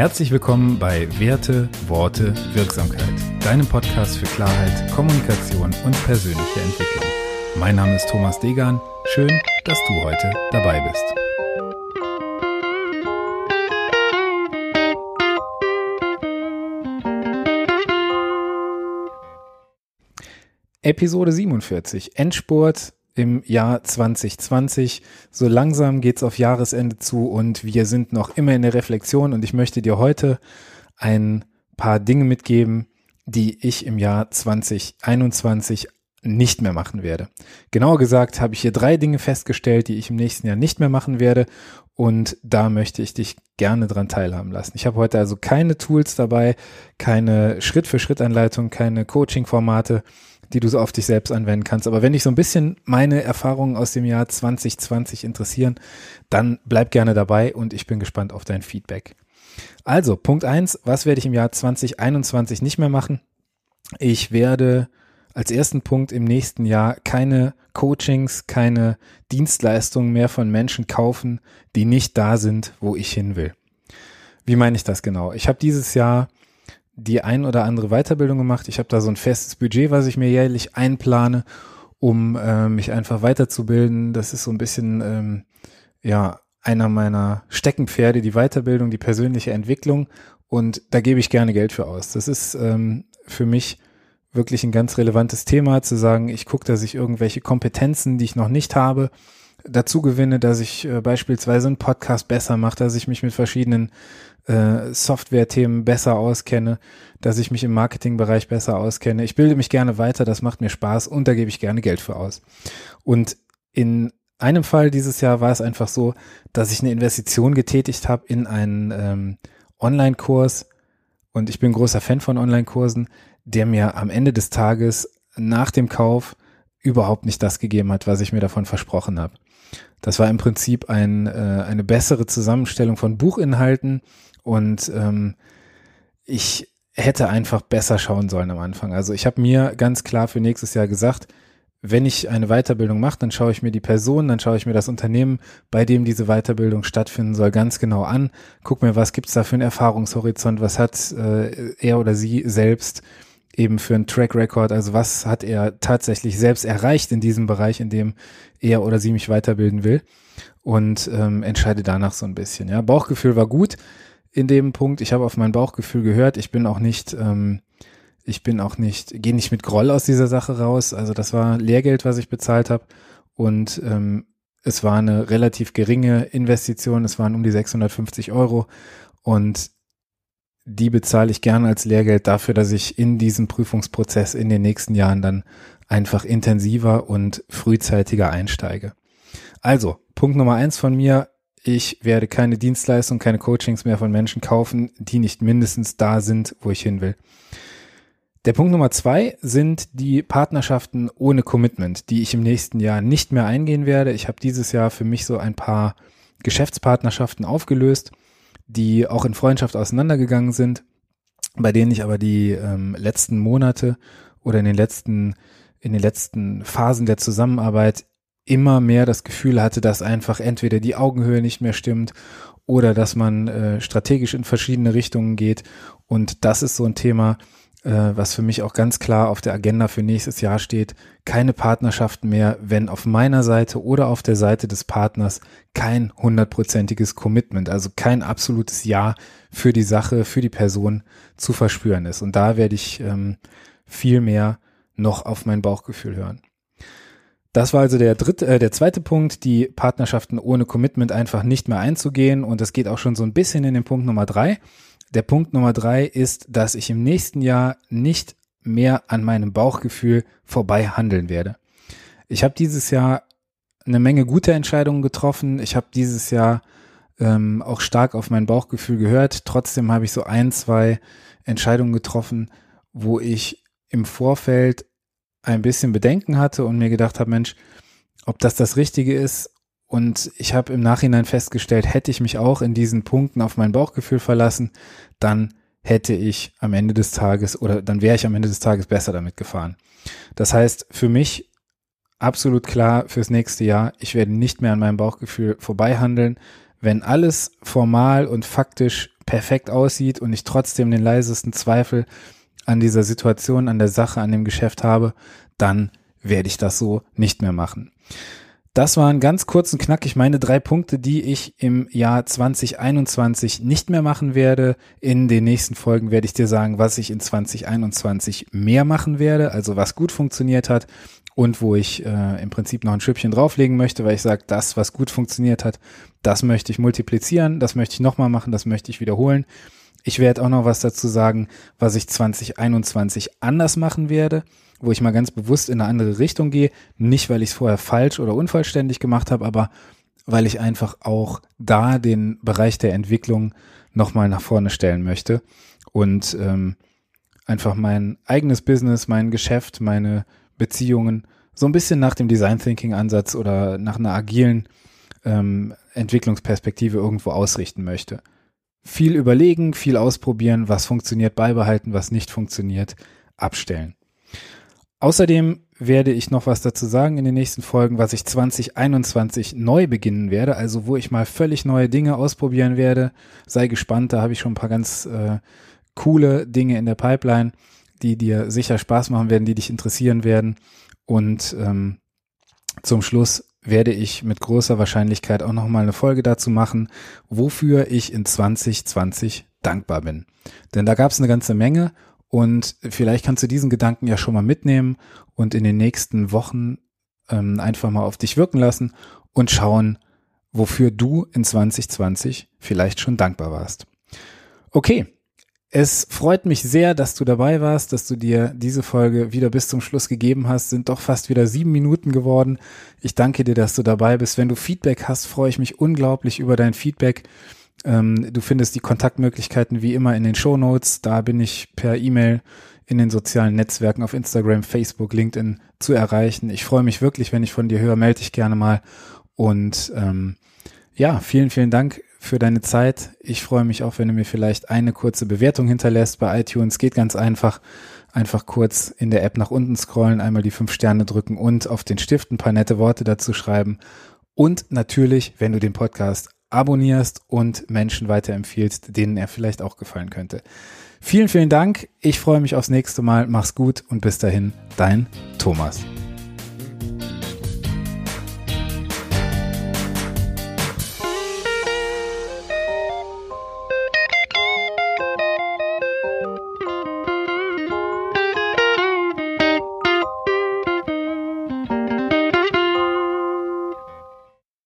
Herzlich willkommen bei Werte, Worte, Wirksamkeit, deinem Podcast für Klarheit, Kommunikation und persönliche Entwicklung. Mein Name ist Thomas Degan. Schön, dass du heute dabei bist. Episode 47, Endspurt im Jahr 2020. So langsam geht's auf Jahresende zu und wir sind noch immer in der Reflexion und ich möchte dir heute ein paar Dinge mitgeben, die ich im Jahr 2021 nicht mehr machen werde. Genauer gesagt habe ich hier drei Dinge festgestellt, die ich im nächsten Jahr nicht mehr machen werde und da möchte ich dich gerne dran teilhaben lassen. Ich habe heute also keine Tools dabei, keine Schritt-für-Schritt-Anleitung, keine Coaching-Formate, die du so auf dich selbst anwenden kannst. Aber wenn dich so ein bisschen meine Erfahrungen aus dem Jahr 2020 interessieren, dann bleib gerne dabei und ich bin gespannt auf dein Feedback. Also, Punkt eins: was werde ich im Jahr 2021 nicht mehr machen? Ich werde als ersten Punkt im nächsten Jahr keine Coachings, keine Dienstleistungen mehr von Menschen kaufen, die nicht da sind, wo ich hin will. Wie meine ich das genau? Ich habe dieses Jahr die ein oder andere Weiterbildung gemacht. Ich habe da so ein festes Budget, was ich mir jährlich einplane, um äh, mich einfach weiterzubilden. Das ist so ein bisschen ähm, ja einer meiner Steckenpferde, die Weiterbildung, die persönliche Entwicklung. Und da gebe ich gerne Geld für aus. Das ist ähm, für mich wirklich ein ganz relevantes Thema, zu sagen, ich gucke, dass ich irgendwelche Kompetenzen, die ich noch nicht habe, dazu gewinne, dass ich äh, beispielsweise einen Podcast besser mache, dass ich mich mit verschiedenen äh, Software-Themen besser auskenne, dass ich mich im Marketingbereich besser auskenne. Ich bilde mich gerne weiter, das macht mir Spaß und da gebe ich gerne Geld für aus. Und in einem Fall dieses Jahr war es einfach so, dass ich eine Investition getätigt habe in einen ähm, Online-Kurs und ich bin großer Fan von Online-Kursen, der mir am Ende des Tages nach dem Kauf überhaupt nicht das gegeben hat, was ich mir davon versprochen habe. Das war im Prinzip ein, äh, eine bessere Zusammenstellung von Buchinhalten und ähm, ich hätte einfach besser schauen sollen am Anfang. Also ich habe mir ganz klar für nächstes Jahr gesagt, wenn ich eine Weiterbildung mache, dann schaue ich mir die Person, dann schaue ich mir das Unternehmen, bei dem diese Weiterbildung stattfinden soll, ganz genau an. Guck mir, was gibt's da für einen Erfahrungshorizont, was hat äh, er oder sie selbst eben für einen Track Record, also was hat er tatsächlich selbst erreicht in diesem Bereich, in dem er oder sie mich weiterbilden will und ähm, entscheide danach so ein bisschen. Ja, Bauchgefühl war gut in dem Punkt. Ich habe auf mein Bauchgefühl gehört. Ich bin auch nicht, ähm, ich bin auch nicht, gehe nicht mit Groll aus dieser Sache raus. Also das war Lehrgeld, was ich bezahlt habe und ähm, es war eine relativ geringe Investition. Es waren um die 650 Euro und die bezahle ich gerne als Lehrgeld dafür, dass ich in diesen Prüfungsprozess in den nächsten Jahren dann einfach intensiver und frühzeitiger einsteige. Also, Punkt Nummer eins von mir. Ich werde keine Dienstleistung, keine Coachings mehr von Menschen kaufen, die nicht mindestens da sind, wo ich hin will. Der Punkt Nummer zwei sind die Partnerschaften ohne Commitment, die ich im nächsten Jahr nicht mehr eingehen werde. Ich habe dieses Jahr für mich so ein paar Geschäftspartnerschaften aufgelöst die auch in Freundschaft auseinandergegangen sind, bei denen ich aber die ähm, letzten Monate oder in den letzten, in den letzten Phasen der Zusammenarbeit immer mehr das Gefühl hatte, dass einfach entweder die Augenhöhe nicht mehr stimmt oder dass man äh, strategisch in verschiedene Richtungen geht. Und das ist so ein Thema, was für mich auch ganz klar auf der Agenda für nächstes Jahr steht, keine Partnerschaften mehr, wenn auf meiner Seite oder auf der Seite des Partners kein hundertprozentiges Commitment, also kein absolutes Ja für die Sache, für die Person zu verspüren ist. Und da werde ich ähm, viel mehr noch auf mein Bauchgefühl hören. Das war also der dritte, äh, der zweite Punkt, die Partnerschaften ohne Commitment einfach nicht mehr einzugehen. Und das geht auch schon so ein bisschen in den Punkt Nummer drei. Der Punkt Nummer drei ist, dass ich im nächsten Jahr nicht mehr an meinem Bauchgefühl vorbei handeln werde. Ich habe dieses Jahr eine Menge gute Entscheidungen getroffen. Ich habe dieses Jahr ähm, auch stark auf mein Bauchgefühl gehört. Trotzdem habe ich so ein, zwei Entscheidungen getroffen, wo ich im Vorfeld ein bisschen Bedenken hatte und mir gedacht habe, Mensch, ob das das Richtige ist und ich habe im Nachhinein festgestellt, hätte ich mich auch in diesen Punkten auf mein Bauchgefühl verlassen, dann hätte ich am Ende des Tages oder dann wäre ich am Ende des Tages besser damit gefahren. Das heißt, für mich absolut klar fürs nächste Jahr, ich werde nicht mehr an meinem Bauchgefühl vorbeihandeln. Wenn alles formal und faktisch perfekt aussieht und ich trotzdem den leisesten Zweifel an dieser Situation, an der Sache, an dem Geschäft habe, dann werde ich das so nicht mehr machen. Das waren ganz kurz und knackig meine drei Punkte, die ich im Jahr 2021 nicht mehr machen werde. In den nächsten Folgen werde ich dir sagen, was ich in 2021 mehr machen werde, also was gut funktioniert hat und wo ich äh, im Prinzip noch ein Schüppchen drauflegen möchte, weil ich sage, das, was gut funktioniert hat, das möchte ich multiplizieren, das möchte ich nochmal machen, das möchte ich wiederholen. Ich werde auch noch was dazu sagen, was ich 2021 anders machen werde wo ich mal ganz bewusst in eine andere Richtung gehe. Nicht, weil ich es vorher falsch oder unvollständig gemacht habe, aber weil ich einfach auch da den Bereich der Entwicklung nochmal nach vorne stellen möchte und ähm, einfach mein eigenes Business, mein Geschäft, meine Beziehungen so ein bisschen nach dem Design Thinking Ansatz oder nach einer agilen ähm, Entwicklungsperspektive irgendwo ausrichten möchte. Viel überlegen, viel ausprobieren, was funktioniert, beibehalten, was nicht funktioniert, abstellen. Außerdem werde ich noch was dazu sagen in den nächsten Folgen, was ich 2021 neu beginnen werde, also wo ich mal völlig neue Dinge ausprobieren werde. Sei gespannt, da habe ich schon ein paar ganz äh, coole Dinge in der Pipeline, die dir sicher Spaß machen werden, die dich interessieren werden. Und ähm, zum Schluss werde ich mit großer Wahrscheinlichkeit auch nochmal eine Folge dazu machen, wofür ich in 2020 dankbar bin. Denn da gab es eine ganze Menge und vielleicht kannst du diesen Gedanken ja schon mal mitnehmen und in den nächsten Wochen ähm, einfach mal auf dich wirken lassen und schauen, wofür du in 2020 vielleicht schon dankbar warst. Okay, es freut mich sehr, dass du dabei warst, dass du dir diese Folge wieder bis zum Schluss gegeben hast. Sind doch fast wieder sieben Minuten geworden. Ich danke dir, dass du dabei bist. Wenn du Feedback hast, freue ich mich unglaublich über dein Feedback. Ähm, du findest die Kontaktmöglichkeiten wie immer in den Show Notes. Da bin ich per E-Mail in den sozialen Netzwerken auf Instagram, Facebook, LinkedIn zu erreichen. Ich freue mich wirklich, wenn ich von dir höre, melde dich gerne mal. Und ähm, ja, vielen, vielen Dank für deine Zeit. Ich freue mich auch, wenn du mir vielleicht eine kurze Bewertung hinterlässt bei iTunes. Geht ganz einfach. Einfach kurz in der App nach unten scrollen, einmal die fünf Sterne drücken und auf den Stift ein paar nette Worte dazu schreiben. Und natürlich, wenn du den Podcast abonnierst und Menschen weiterempfiehlst, denen er vielleicht auch gefallen könnte. Vielen, vielen Dank. Ich freue mich aufs nächste Mal. Mach's gut und bis dahin, dein Thomas.